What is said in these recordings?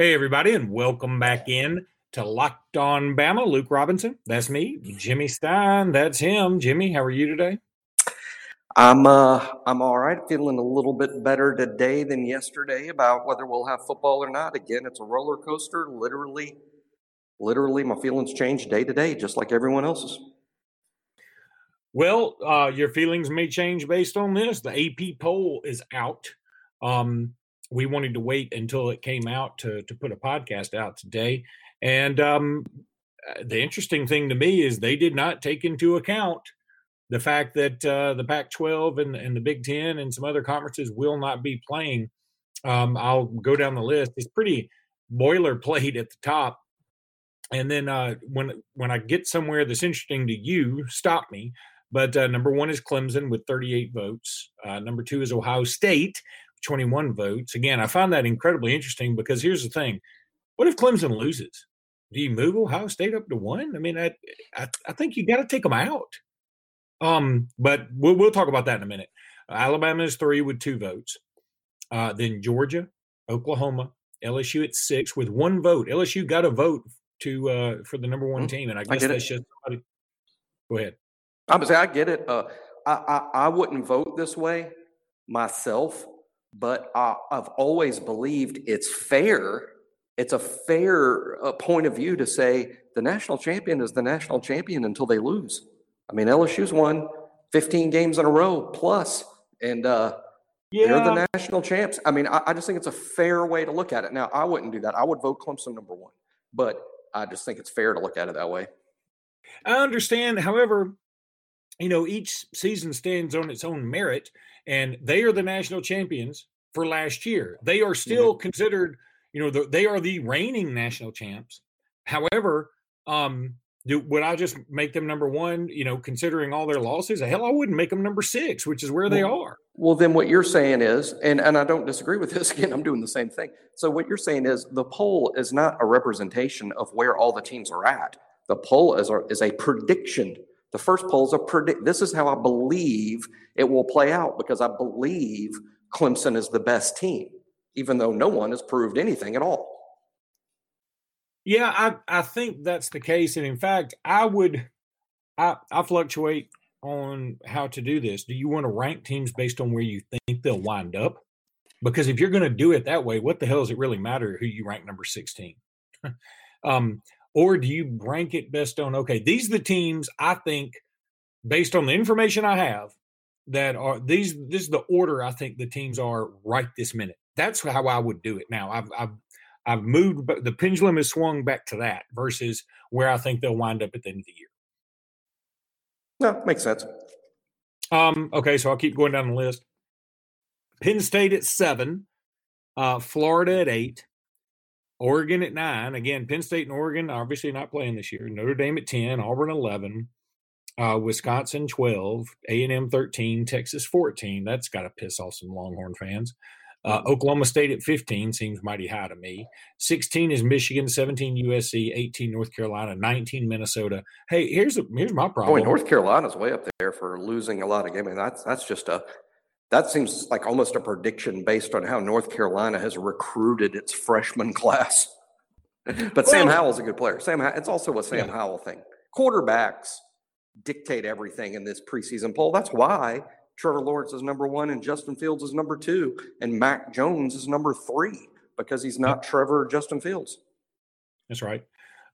Hey, everybody, and welcome back in to Locked On Bama. Luke Robinson, that's me. Jimmy Stein, that's him. Jimmy, how are you today? I'm uh I'm all right. Feeling a little bit better today than yesterday about whether we'll have football or not. Again, it's a roller coaster. Literally, literally, my feelings change day to day, just like everyone else's. Well, uh, your feelings may change based on this. The AP poll is out. Um, we wanted to wait until it came out to to put a podcast out today. And um, uh, the interesting thing to me is they did not take into account the fact that uh, the Pac-12 and, and the Big Ten and some other conferences will not be playing. Um, I'll go down the list. It's pretty boilerplate at the top, and then uh, when when I get somewhere that's interesting to you, stop me. But uh, number one is Clemson with 38 votes. Uh, number two is Ohio State 21 votes. Again, I find that incredibly interesting because here's the thing: what if Clemson loses? Do you move Ohio State up to one? I mean, I I, I think you got to take them out. Um, but we'll we'll talk about that in a minute. Alabama is three with two votes. Uh, then Georgia, Oklahoma, LSU at six with one vote. LSU got a vote to uh, for the number one mm-hmm. team, and I guess I that's just somebody. Go ahead. I would say I get it. Uh, I, I I wouldn't vote this way myself but uh, I've always believed it's fair. It's a fair uh, point of view to say the national champion is the national champion until they lose. I mean, LSU's won 15 games in a row plus, and uh, yeah. they're the national champs. I mean, I, I just think it's a fair way to look at it. Now, I wouldn't do that. I would vote Clemson number one, but I just think it's fair to look at it that way. I understand. However, you know, each season stands on its own merit and they are the national champions for last year. They are still considered, you know, the, they are the reigning national champs. However, um, do, would I just make them number one? You know, considering all their losses, hell, I wouldn't make them number six, which is where well, they are. Well, then what you're saying is, and and I don't disagree with this. Again, I'm doing the same thing. So what you're saying is, the poll is not a representation of where all the teams are at. The poll is a, is a prediction the first poll is a predict. This is how I believe it will play out because I believe Clemson is the best team, even though no one has proved anything at all. Yeah, I, I think that's the case. And in fact, I would I, I fluctuate on how to do this. Do you want to rank teams based on where you think they'll wind up? Because if you're going to do it that way, what the hell does it really matter who you rank number 16? um, or do you rank it best on okay these are the teams i think based on the information i have that are these this is the order i think the teams are right this minute. That's how i would do it. Now i've i've, I've moved but the pendulum has swung back to that versus where i think they'll wind up at the end of the year. No makes sense. Um okay so i'll keep going down the list. Penn state at seven uh florida at eight Oregon at nine. Again, Penn State and Oregon obviously not playing this year. Notre Dame at 10, Auburn 11, uh, Wisconsin 12, A&M 13, Texas 14. That's got to piss off some Longhorn fans. Uh, Oklahoma State at 15 seems mighty high to me. 16 is Michigan, 17 USC, 18 North Carolina, 19 Minnesota. Hey, here's a, here's my problem. Boy, North Carolina's way up there for losing a lot of games. I mean, that's that's just a that seems like almost a prediction based on how North Carolina has recruited its freshman class. but well, Sam Howell's a good player. Sam, it's also a Sam yeah. Howell thing. Quarterbacks dictate everything in this preseason poll. That's why Trevor Lawrence is number one and Justin Fields is number two, and Mac Jones is number three because he's not Trevor Justin Fields. That's right.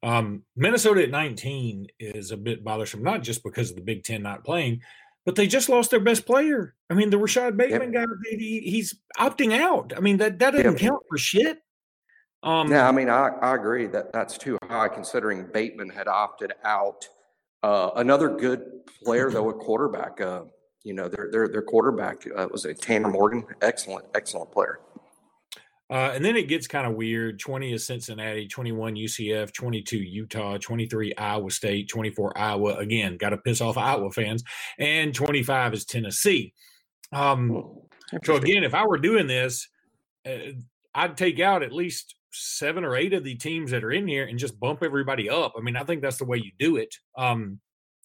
Um, Minnesota at 19 is a bit bothersome, not just because of the Big Ten not playing, but they just lost their best player. I mean, the Rashad Bateman yep. guy, he, he's opting out. I mean, that, that doesn't yep. count for shit. Um, yeah, I mean, I, I agree that that's too high considering Bateman had opted out. Uh, another good player, though, a quarterback. Uh, you know, their their their quarterback uh, was a Tanner Morgan, excellent, excellent player. Uh, and then it gets kind of weird. 20 is Cincinnati, 21 UCF, 22 Utah, 23 Iowa State, 24 Iowa. Again, got to piss off Iowa fans. And 25 is Tennessee. Um, so, again, if I were doing this, uh, I'd take out at least seven or eight of the teams that are in here and just bump everybody up. I mean, I think that's the way you do it. Um,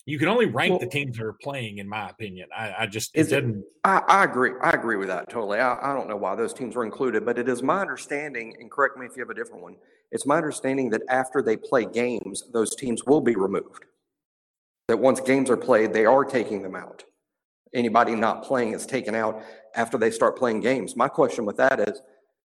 you can only rank well, the teams that are playing, in my opinion. I, I just it didn't. I, I, agree. I agree with that totally. I, I don't know why those teams were included, but it is my understanding, and correct me if you have a different one. It's my understanding that after they play games, those teams will be removed. That once games are played, they are taking them out. Anybody not playing is taken out after they start playing games. My question with that is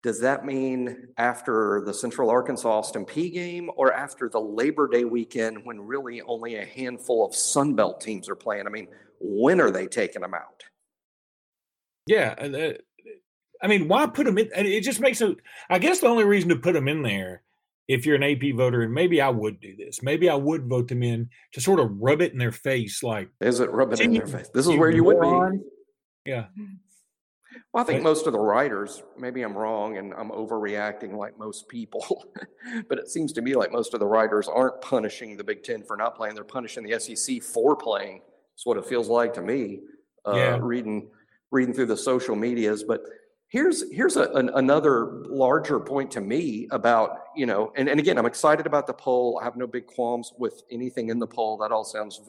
does that mean after the Central Arkansas Austin Peay game or after the Labor Day weekend when really only a handful of Sun Belt teams are playing? I mean, when are they taking them out? Yeah. Uh, I mean, why put them in? It just makes it, I guess the only reason to put them in there, if you're an AP voter, and maybe I would do this, maybe I would vote them in to sort of rub it in their face. Like, is it rub it in their face? This is where you would be. Yeah. Well, I think most of the writers, maybe I'm wrong and I'm overreacting like most people, but it seems to me like most of the writers aren't punishing the Big Ten for not playing. They're punishing the SEC for playing. It's what it feels like to me, uh, yeah. reading reading through the social medias. But here's here's a, an, another larger point to me about you know, and, and again, I'm excited about the poll. I have no big qualms with anything in the poll. That all sounds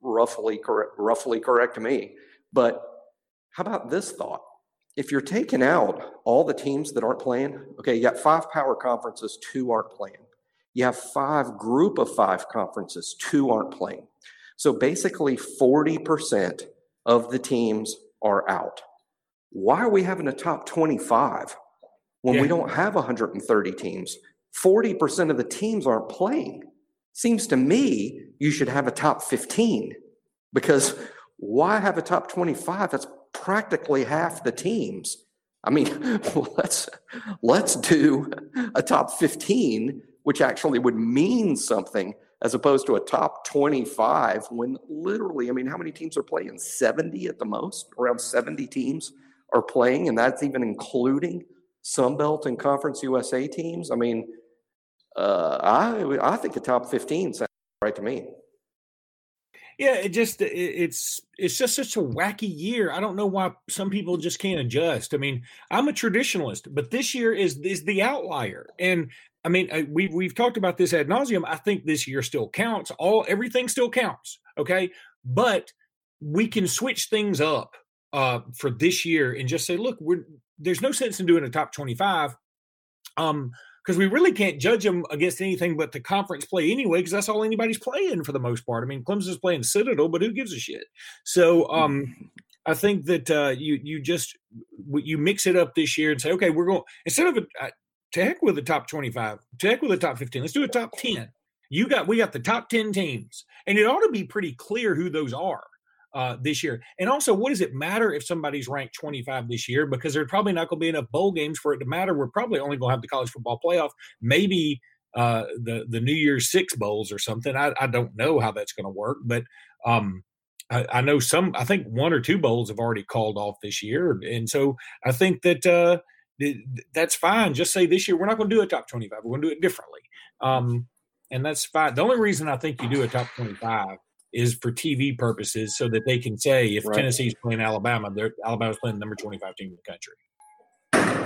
roughly correct, roughly correct to me. But how about this thought? If you're taking out all the teams that aren't playing, okay, you got five power conferences, two aren't playing. You have five group of five conferences, two aren't playing. So basically, 40% of the teams are out. Why are we having a top 25 when yeah. we don't have 130 teams? 40% of the teams aren't playing. Seems to me you should have a top 15 because why have a top 25? That's practically half the teams. I mean, let's let's do a top 15, which actually would mean something as opposed to a top 25 when literally, I mean, how many teams are playing? 70 at the most, around 70 teams are playing, and that's even including Sun Belt and Conference USA teams. I mean, uh, I I think a top 15 sounds right to me. Yeah, it just it, it's it's just such a wacky year. I don't know why some people just can't adjust. I mean, I'm a traditionalist, but this year is is the outlier. And I mean, we we've talked about this ad nauseum. I think this year still counts. All everything still counts. Okay, but we can switch things up uh, for this year and just say, look, we're there's no sense in doing a top 25. Um, because we really can't judge them against anything but the conference play anyway, because that's all anybody's playing for the most part. I mean, Clemson's playing Citadel, but who gives a shit? So um, mm-hmm. I think that uh, you you just you mix it up this year and say, okay, we're going instead of a, uh, to heck with the top twenty five, to heck with the top fifteen, let's do a top ten. You got we got the top ten teams, and it ought to be pretty clear who those are uh, this year. And also, what does it matter if somebody's ranked 25 this year? Because there's probably not going to be enough bowl games for it to matter. We're probably only going to have the college football playoff, maybe uh, the the New Year's Six bowls or something. I, I don't know how that's going to work, but um, I, I, know some. I think one or two bowls have already called off this year, and so I think that. Uh, that's fine. Just say this year we're not going to do a top 25. We're going to do it differently. Um, and that's fine. The only reason I think you do a top 25 is for TV purposes so that they can say if right. Tennessee's playing Alabama, they're Alabama's playing the number 25 team in the country.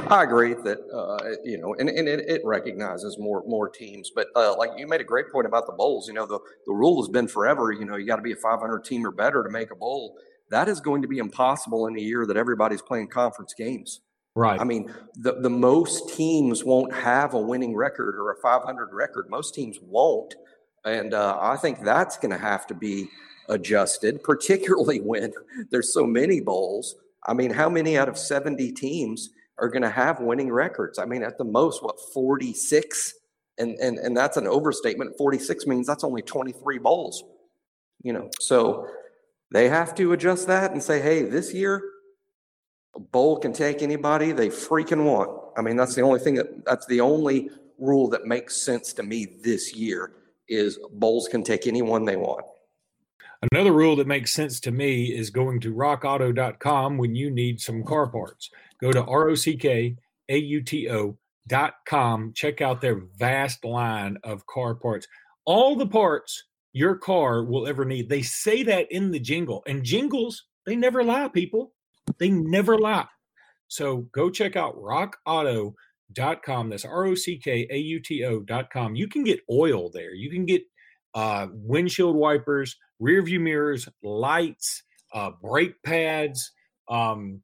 I agree that uh, you know, and, and it, it, recognizes more more teams. But uh, like you made a great point about the bowls. You know, the the rule has been forever. You know, you got to be a 500 team or better to make a bowl. That is going to be impossible in a year that everybody's playing conference games. Right. I mean, the the most teams won't have a winning record or a 500 record. Most teams won't. And uh, I think that's going to have to be adjusted, particularly when there's so many bowls. I mean, how many out of 70 teams are going to have winning records? I mean, at the most, what, 46? And, and, and that's an overstatement. 46 means that's only 23 bowls, you know. So they have to adjust that and say, hey, this year, a bowl can take anybody they freaking want. I mean, that's the only thing that, that's the only rule that makes sense to me this year is bowls can take anyone they want. Another rule that makes sense to me is going to rockauto.com when you need some car parts. Go to R-O-C-K-A-U-T-O.com. Check out their vast line of car parts. All the parts your car will ever need. They say that in the jingle. And jingles, they never lie, people. They never lie. So go check out rockauto.com dot com. That's R O C K A U T O dot com. You can get oil there. You can get uh, windshield wipers, rear view mirrors, lights, uh, brake pads, um,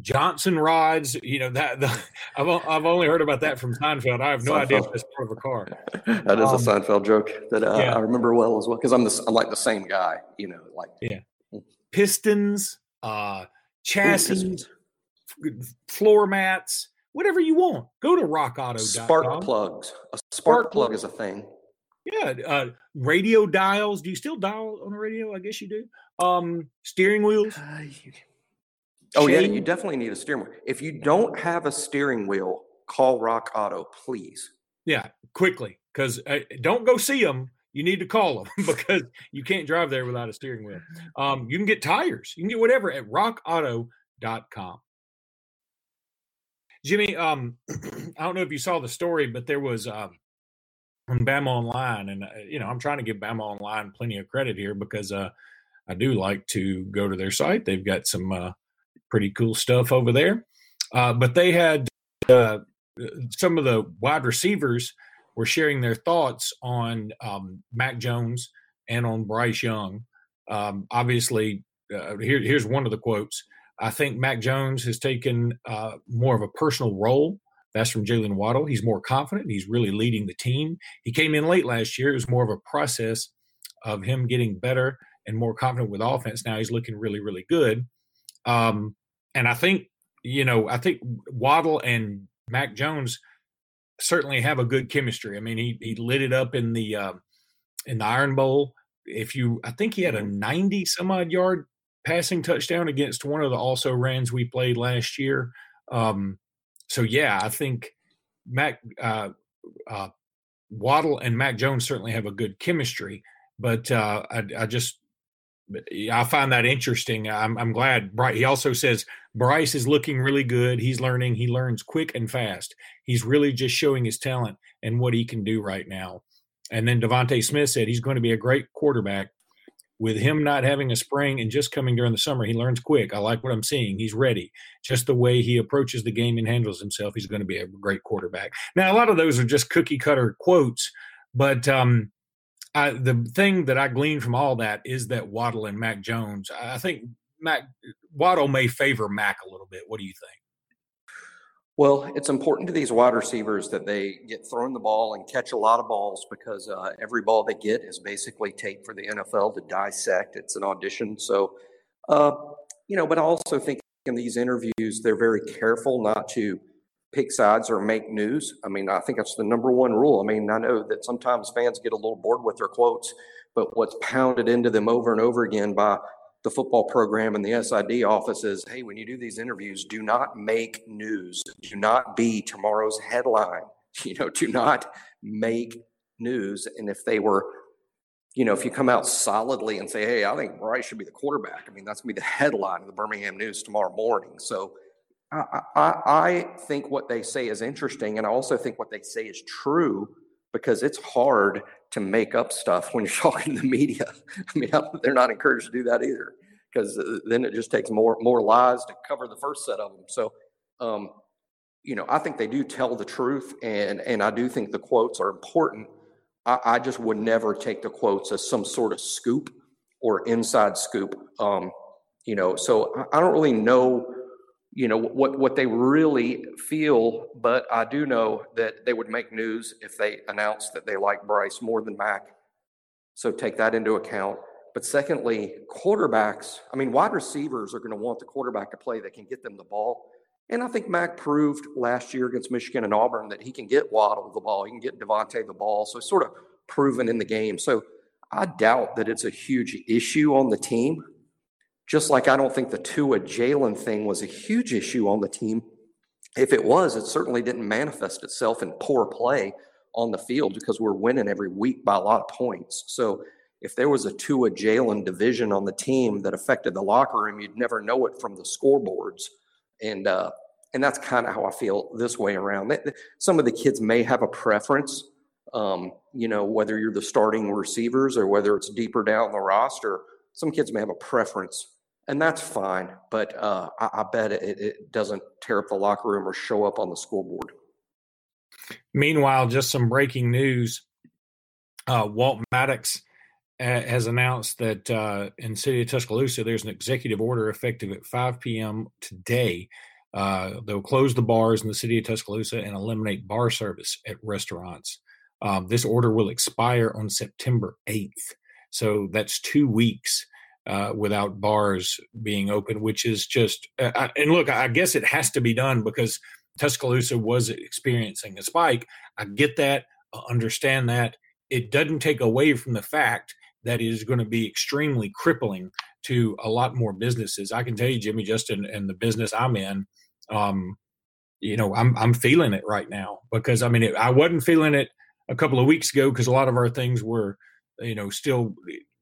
Johnson rods. You know that the, I've I've only heard about that from Seinfeld. I have no Seinfeld. idea if that's part of a car. that is um, a Seinfeld joke that uh, yeah. I remember well as well because I'm the I'm like the same guy. You know, like yeah, pistons, uh, chassis, Ooh, floor mats, whatever you want. Go to RockAuto. Spark plugs. A spark, spark plug is a thing. Yeah, uh, radio dials. Do you still dial on the radio? I guess you do. Um, steering wheels. Uh, you Oh yeah, you definitely need a steering wheel. If you don't have a steering wheel, call Rock Auto, please. Yeah, quickly, because uh, don't go see them. You need to call them because you can't drive there without a steering wheel. Um, you can get tires. You can get whatever at rockauto.com. Jimmy, um, I don't know if you saw the story, but there was um, on Bama Online, and uh, you know I'm trying to give Bama Online plenty of credit here because uh, I do like to go to their site. They've got some uh, pretty cool stuff over there. Uh, but they had uh, some of the wide receivers were sharing their thoughts on um, Mac Jones and on Bryce Young. Um, obviously, uh, here, here's one of the quotes. I think Mac Jones has taken uh, more of a personal role. That's from Jaylen Waddle. He's more confident. He's really leading the team. He came in late last year. It was more of a process of him getting better and more confident with offense. Now he's looking really, really good. Um, and I think you know I think Waddle and Mac Jones certainly have a good chemistry. I mean, he he lit it up in the uh, in the Iron Bowl. If you, I think he had a ninety some odd yard passing touchdown against one of the also rans we played last year. Um, so yeah, I think Mac uh, uh, Waddle and Mac Jones certainly have a good chemistry. But uh, I, I just I find that interesting. I'm, I'm glad. Bryce, he also says Bryce is looking really good. He's learning. He learns quick and fast. He's really just showing his talent and what he can do right now. And then DeVonta Smith said he's going to be a great quarterback. With him not having a spring and just coming during the summer, he learns quick. I like what I'm seeing. He's ready. Just the way he approaches the game and handles himself, he's going to be a great quarterback. Now, a lot of those are just cookie cutter quotes, but um, I, the thing that I glean from all that is that Waddle and Mac Jones. I think Mac Waddle may favor Mac a little bit. What do you think? Well, it's important to these wide receivers that they get thrown the ball and catch a lot of balls because uh, every ball they get is basically taped for the NFL to dissect. It's an audition. So, uh, you know, but I also think in these interviews, they're very careful not to pick sides or make news. I mean, I think that's the number one rule. I mean, I know that sometimes fans get a little bored with their quotes, but what's pounded into them over and over again by the football program and the SID office is hey, when you do these interviews, do not make news. Do not be tomorrow's headline. You know, do not make news. And if they were, you know, if you come out solidly and say, hey, I think Bryce should be the quarterback, I mean, that's going to be the headline of the Birmingham News tomorrow morning. So, I, I, think what they say is interesting, and I also think what they say is true because it's hard to make up stuff when you're talking to the media. I mean, they're not encouraged to do that either because uh, then it just takes more more lies to cover the first set of them. So, um, you know, I think they do tell the truth, and and I do think the quotes are important. I, I just would never take the quotes as some sort of scoop or inside scoop. Um, you know, so I, I don't really know you know what what they really feel but i do know that they would make news if they announced that they like bryce more than mac. So take that into account. But secondly quarterbacks i mean wide receivers are going to want the quarterback to play that can get them the ball. And i think mac proved last year against michigan and auburn that he can get waddle the ball he can get DeVonta the ball so it's sort of proven in the game. So i doubt that it's a huge issue on the team just like I don't think the Tua Jalen thing was a huge issue on the team. If it was, it certainly didn't manifest itself in poor play on the field because we're winning every week by a lot of points. So if there was a Tua Jalen division on the team that affected the locker room, you'd never know it from the scoreboards. And uh, and that's kind of how I feel this way around. Some of the kids may have a preference, um, you know, whether you're the starting receivers or whether it's deeper down the roster. Some kids may have a preference and that's fine. But uh, I, I, bet it, it doesn't tear up the locker room or show up on the school board. Meanwhile, just some breaking news: uh, Walt Maddox has announced that uh, in the city of Tuscaloosa, there's an executive order effective at 5 p.m. today. Uh, they'll close the bars in the city of Tuscaloosa and eliminate bar service at restaurants. Um, this order will expire on September 8th. So that's two weeks uh, without bars being open, which is just, uh, and look, I guess it has to be done because Tuscaloosa was experiencing a spike. I get that, I understand that. It doesn't take away from the fact that it is going to be extremely crippling to a lot more businesses. I can tell you, Jimmy, just in, in the business I'm in, um, you know, I'm I'm feeling it right now because I mean, it, I wasn't feeling it a couple of weeks ago because a lot of our things were, you know, still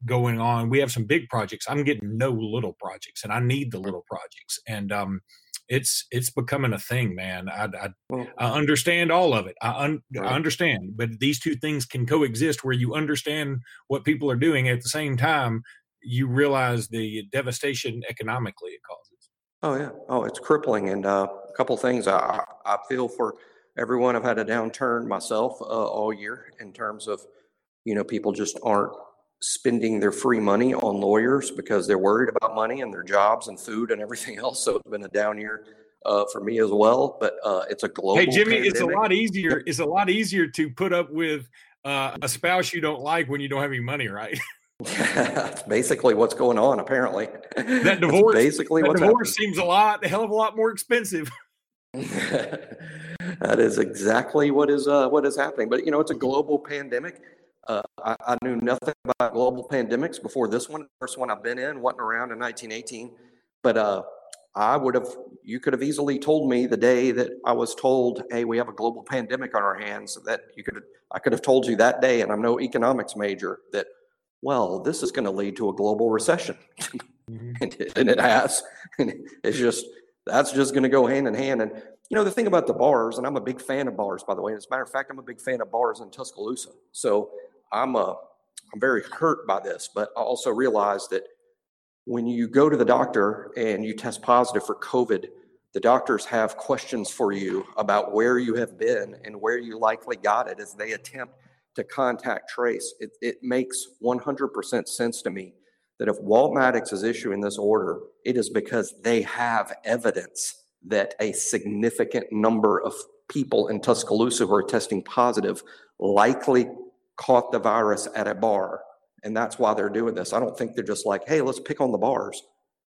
going on. We have some big projects. I'm getting no little projects, and I need the little projects. And um, it's it's becoming a thing, man. I I, I understand all of it. I, un, right. I understand, but these two things can coexist where you understand what people are doing at the same time. You realize the devastation economically it causes. Oh yeah. Oh, it's crippling. And uh, a couple things I I feel for everyone. I've had a downturn myself uh, all year in terms of you know people just aren't spending their free money on lawyers because they're worried about money and their jobs and food and everything else. So it's been a down year uh, for me as well. But uh, it's a global. Hey Jimmy, pandemic. it's a lot easier. It's a lot easier to put up with uh, a spouse you don't like when you don't have any money, right? That's basically what's going on. Apparently, that divorce That's basically that divorce happening. seems a lot, a hell of a lot more expensive. that is exactly what is uh, what is happening. But you know, it's a global pandemic. Uh, I, I, knew nothing about global pandemics before this one. First one I've been in, wasn't around in 1918. But uh, I would have, you could have easily told me the day that I was told, hey, we have a global pandemic on our hands, that you could, I could have told you that day, and I'm no economics major, that well, this is going to lead to a global recession. mm-hmm. and, it, and, it, has. And it's just, that's just going to go hand in hand. And, you know, the thing about the bars, and I'm a big fan of bars, by the way. As a matter of fact, I'm a big fan of bars in Tuscaloosa. So I'm, a, I'm very hurt by this, but I also realize that when you go to the doctor and you test positive for COVID, the doctors have questions for you about where you have been and where you likely got it as they attempt to contact trace, it, it makes 100% sense to me that if Walt Maddox is issuing this order, it is because they have evidence that a significant number of people in Tuscaloosa who are testing positive likely caught the virus at a bar. And that's why they're doing this. I don't think they're just like, hey, let's pick on the bars.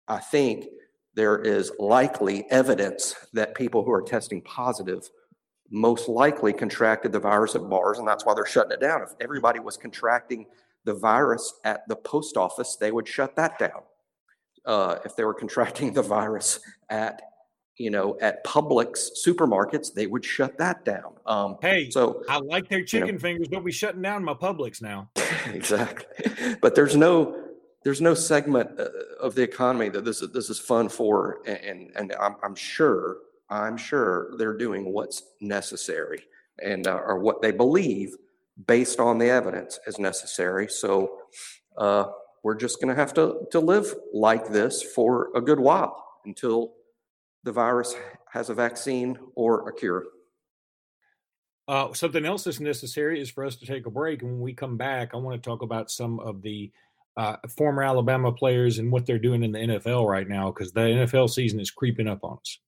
I think there is likely evidence that people who are testing positive most likely contracted the virus at bars, and that's why they're shutting it down. If everybody was contracting the virus at the post office, they would shut that down. Uh, if they were contracting the virus at you know, at Publix supermarkets, they would shut that down. Um, hey, so I like their chicken you know, fingers. Don't be shutting down my Publix now. exactly, but there's no there's no segment uh, of the economy that this is this is fun for, and and I'm, I'm sure I'm sure they're doing what's necessary and uh, or what they believe based on the evidence is necessary. So uh, we're just going to have to to live like this for a good while until the virus has a vaccine or a cure. Uh, something else that's necessary is for us to take a break. And when we come back, I want to talk about some of the uh, former Alabama players and what they're doing in the NFL right now because the NFL season is creeping up on us.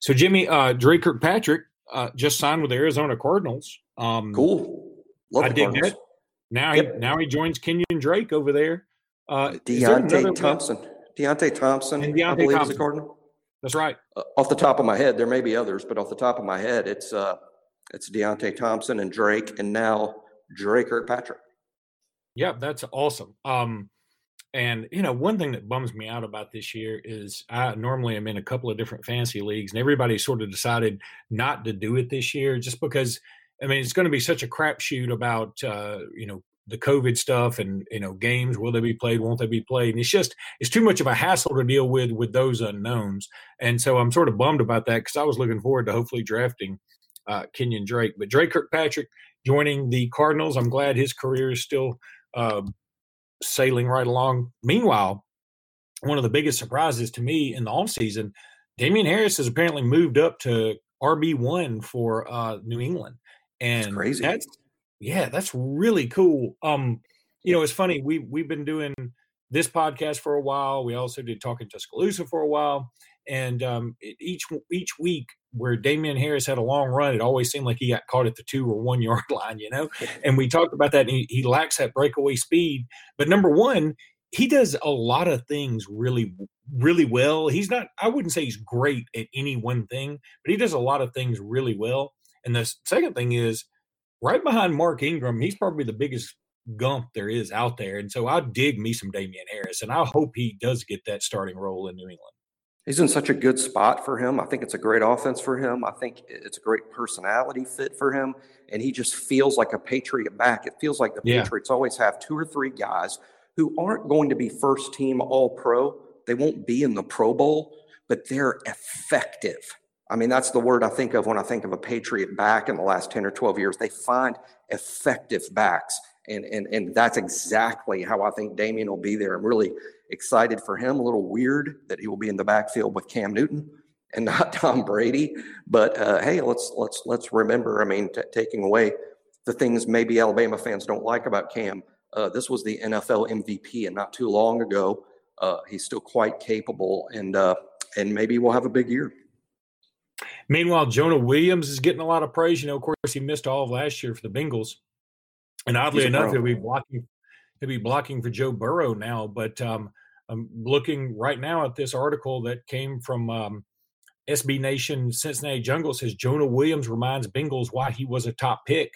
So Jimmy, uh, Dre Kirkpatrick uh, just signed with the Arizona Cardinals. Um, cool. Love I dig that. Now yep. he now he joins Kenyon Drake over there. Uh, Deionte Thompson. Deionte Thompson. And Deionte I believe Thompson. is a Cardinal. That's right. Uh, off the top of my head, there may be others, but off the top of my head, it's uh, it's Deionte Thompson and Drake, and now Dre Kirkpatrick. Yeah, that's awesome. Um, and you know, one thing that bums me out about this year is I normally am in a couple of different fantasy leagues, and everybody sort of decided not to do it this year just because. I mean, it's going to be such a crapshoot about uh, you know the COVID stuff and you know games. Will they be played? Won't they be played? And it's just it's too much of a hassle to deal with with those unknowns. And so I'm sort of bummed about that because I was looking forward to hopefully drafting uh, Kenyon Drake. But Drake Kirkpatrick joining the Cardinals. I'm glad his career is still uh, sailing right along. Meanwhile, one of the biggest surprises to me in the offseason, Damien Harris has apparently moved up to RB one for uh, New England, and that's crazy. That's Yeah, that's really cool. Um, you know, it's funny. We we've been doing this podcast for a while. We also did talking Tuscaloosa for a while, and um, it, each each week where Damien Harris had a long run, it always seemed like he got caught at the two or one yard line, you know. And we talked about that. And he, he lacks that breakaway speed. But number one, he does a lot of things really, really well. He's not. I wouldn't say he's great at any one thing, but he does a lot of things really well. And the second thing is, right behind Mark Ingram, he's probably the biggest gump there is out there. And so I dig me some Damien Harris, and I hope he does get that starting role in New England. He's in such a good spot for him. I think it's a great offense for him. I think it's a great personality fit for him. And he just feels like a Patriot back. It feels like the yeah. Patriots always have two or three guys who aren't going to be first team all pro. They won't be in the Pro Bowl, but they're effective. I mean, that's the word I think of when I think of a Patriot back in the last 10 or 12 years. They find effective backs. And, and, and that's exactly how I think Damien will be there. I'm really excited for him. A little weird that he will be in the backfield with Cam Newton and not Tom Brady. But uh, hey, let's let's let's remember. I mean, t- taking away the things maybe Alabama fans don't like about Cam. Uh, this was the NFL MVP, and not too long ago, uh, he's still quite capable, and uh, and maybe we'll have a big year. Meanwhile, Jonah Williams is getting a lot of praise. You know, of course, he missed all of last year for the Bengals. And oddly enough, he'll be blocking. He'll be blocking for Joe Burrow now. But um, I'm looking right now at this article that came from um, SB Nation Cincinnati Jungle. Says Jonah Williams reminds Bengals why he was a top pick,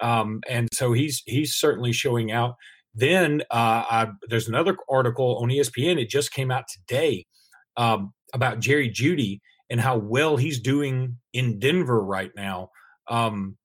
um, and so he's he's certainly showing out. Then uh, I, there's another article on ESPN. It just came out today um, about Jerry Jeudy and how well he's doing in Denver right now. Um,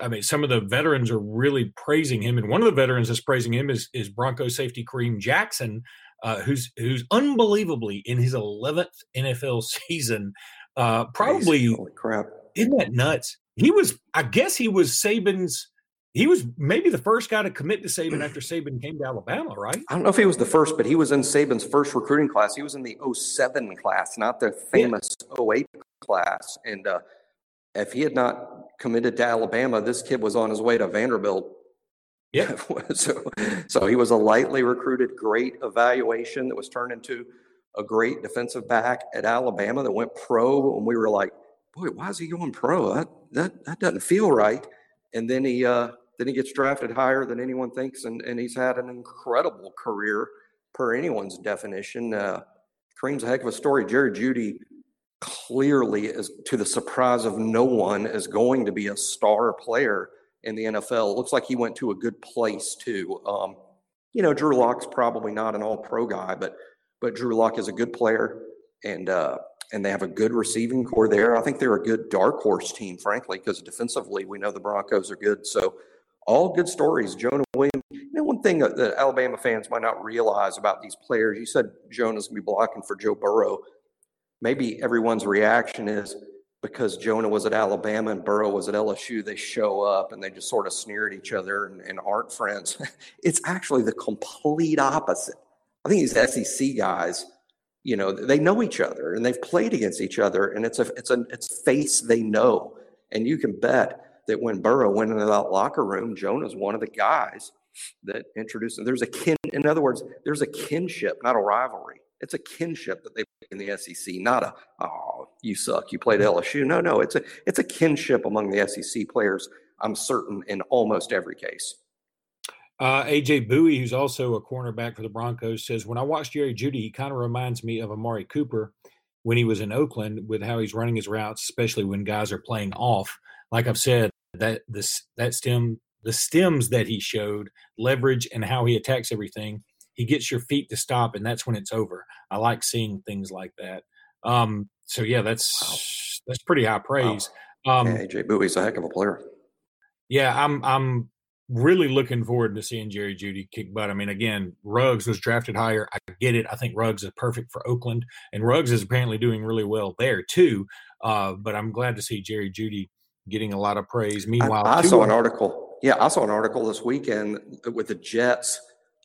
I mean, some of the veterans are really praising him, and one of the veterans that's praising him is is Bronco safety Kareem Jackson, uh, who's who's unbelievably in his eleventh NFL season. Uh, probably, holy crap! Isn't that nuts? He was, I guess, he was Saban's. He was maybe the first guy to commit to Saban after Saban came to Alabama, right? I don't know if he was the first, but he was in Saban's first recruiting class. He was in the 07 class, not the famous yeah. 08 class. And uh, if he had not committed to Alabama, this kid was on his way to Vanderbilt. Yeah. so, so he was a lightly recruited, great evaluation that was turned into a great defensive back at Alabama that went pro. And we were like, boy, why is he going pro? That, that, that doesn't feel right. And then he, uh, then he gets drafted higher than anyone thinks. And, and he's had an incredible career per anyone's definition. Uh, Kareem's a heck of a story. Jerry Jeudy clearly is to the surprise of no one is going to be a star player in the NFL. It looks like he went to a good place too. Um, you know, Drew Lock's probably not an all pro guy, but but Drew Lock is a good player and uh, and they have a good receiving core there. I think they're a good dark horse team, frankly, because defensively we know the Broncos are good. So all good stories. Jonah Williams. You know, one thing that, Alabama fans might not realize about these players, you said Jonah's gonna be blocking for Joe Burrow maybe everyone's reaction is because Jonah was at Alabama and Burrow was at LSU, they show up and they just sort of sneer at each other and, and aren't friends. it's actually the complete opposite. I think these SEC guys, you know, they know each other and they've played against each other, and it's a it's a it's face they know. And you can bet that when Burrow went into that locker room, Jonah's one of the guys that introduced him. There's a kin, in other words, there's a kinship, not a rivalry. It's a kinship that they in the SEC, not a oh you suck, you played LSU. No, no, it's a it's a kinship among the SEC players. I'm certain in almost every case. Uh, AJ Bouye, who's also a cornerback for the Broncos, says when I watch Jerry Jeudy, he kind of reminds me of Amari Cooper when he was in Oakland with how he's running his routes, especially when guys are playing off. Like I've said, that this that stem the stems that he showed, leverage and how he attacks everything he gets your feet to stop, and that's when it's over. I like seeing things like that. Um, so yeah, that's wow. that's pretty high praise. Wow. Um, yeah, AJ Bouye's a heck of a player. Yeah, I'm I'm really looking forward to seeing Jerry Jeudy kick butt. I mean, again, Ruggs was drafted higher. I get it. I think Ruggs is perfect for Oakland, and Ruggs is apparently doing really well there too. Uh, but I'm glad to see Jerry Jeudy getting a lot of praise. Meanwhile, I, I saw an article. Yeah, I saw an article this weekend with the Jets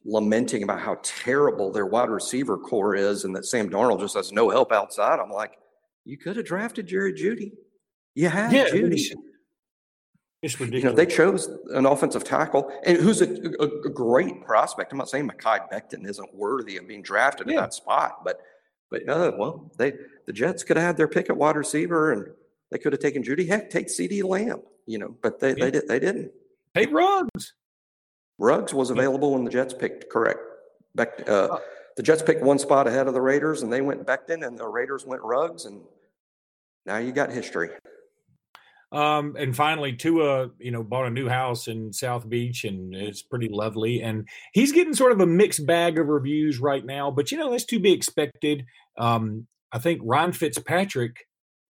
lamenting about how terrible their wide receiver core is and that Sam Darnold just has no help outside. I'm like, you could have drafted Jerry Jeudy. You had yeah, Jeudy. It's ridiculous. You know, they chose an offensive tackle and who's a, a, a great prospect. I'm not saying Mekhi Becton isn't worthy of being drafted yeah. in that spot, but but uh, well, they the Jets could have had their pick at wide receiver and they could have taken Jeudy. Heck, take CeeDee Lamb, you know, but they, yeah. they did they didn't. Take Ruggs. Ruggs was available when the Jets picked, correct. Beck, uh, uh, the Jets picked one spot ahead of the Raiders, and they went Becton, and the Raiders went Ruggs, and now you got history. Um, and finally, Tua, you know, bought a new house in South Beach, and it's pretty lovely. And he's getting sort of a mixed bag of reviews right now, but you know that's to be expected. Um, I think Ryan Fitzpatrick,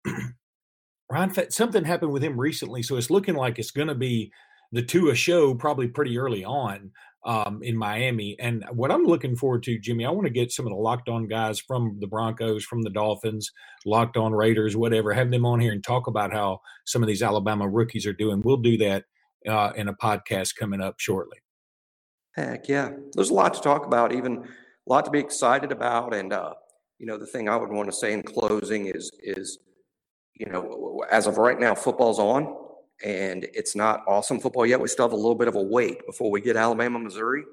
Ryan Fitz, something happened with him recently, so it's looking like it's going to be the Tua show probably pretty early on um, in Miami. And what I'm looking forward to, Jimmy, I want to get some of the locked on guys from the Broncos, from the Dolphins, locked on Raiders, whatever, have them on here and talk about how some of these Alabama rookies are doing. We'll do that uh, in a podcast coming up shortly. Heck yeah. There's a lot to talk about, even a lot to be excited about. And, uh, you know, the thing I would want to say in closing is, is, you know, as of right now, football's on and it's not awesome football yet. We still have a little bit of a wait before we get Alabama, Missouri.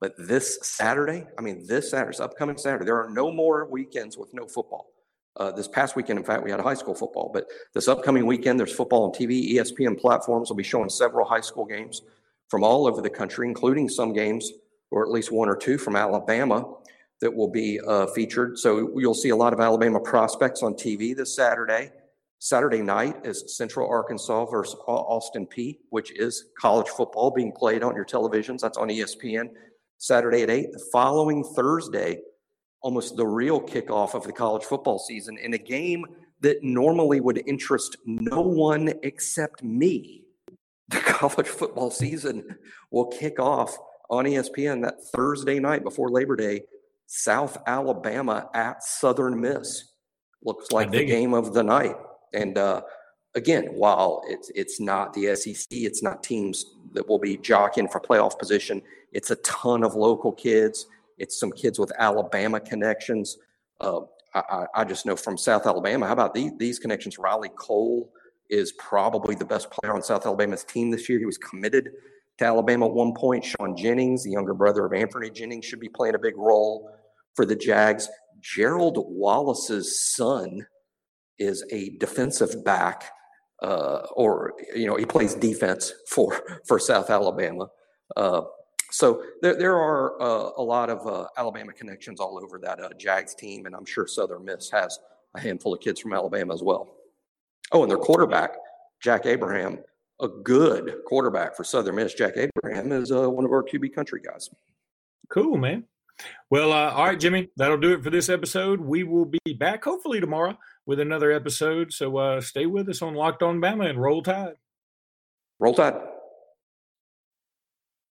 But this Saturday, I mean, this Saturday, upcoming Saturday, there are no more weekends with no football. Uh, this past weekend, in fact, we had high school football, but this upcoming weekend, there's football on TV. ESPN platforms will be showing several high school games from all over the country, including some games, or at least one or two from Alabama, that will be uh, featured. So you'll see a lot of Alabama prospects on TV this Saturday. Saturday night is Central Arkansas versus Austin Peay, which is college football being played on your televisions. That's on ESPN. Saturday at 8. The following Thursday, almost the real kickoff of the college football season in a game that normally would interest no one except me. The college football season will kick off on ESPN that Thursday night before Labor Day. South Alabama at Southern Miss. Looks like the game of the night. And uh, again, while it's it's not the SEC, it's not teams that will be jockeying for playoff position. It's a ton of local kids. It's some kids with Alabama connections. Uh, I, I, just know from South Alabama. How about these, these connections? Riley Cole is probably the best player on South Alabama's team this year. He was committed to Alabama at one point. Sean Jennings, the younger brother of Anthony Jennings, should be playing a big role for the Jags. Gerald Wallace's son is a defensive back, uh, or you know he plays defense for for South Alabama. Uh, so there there are uh, a lot of uh, Alabama connections all over that uh, Jags team, and I'm sure Southern Miss has a handful of kids from Alabama as well. Oh, and their quarterback, Jack Abraham, a good quarterback for Southern Miss. Jack Abraham is one of our QB country guys. Cool, man. Well, uh, all right, Jimmy, that'll do it for this episode. We will be back hopefully tomorrow with another episode. So uh, stay with us on Locked On Bama and roll tide. Roll tide.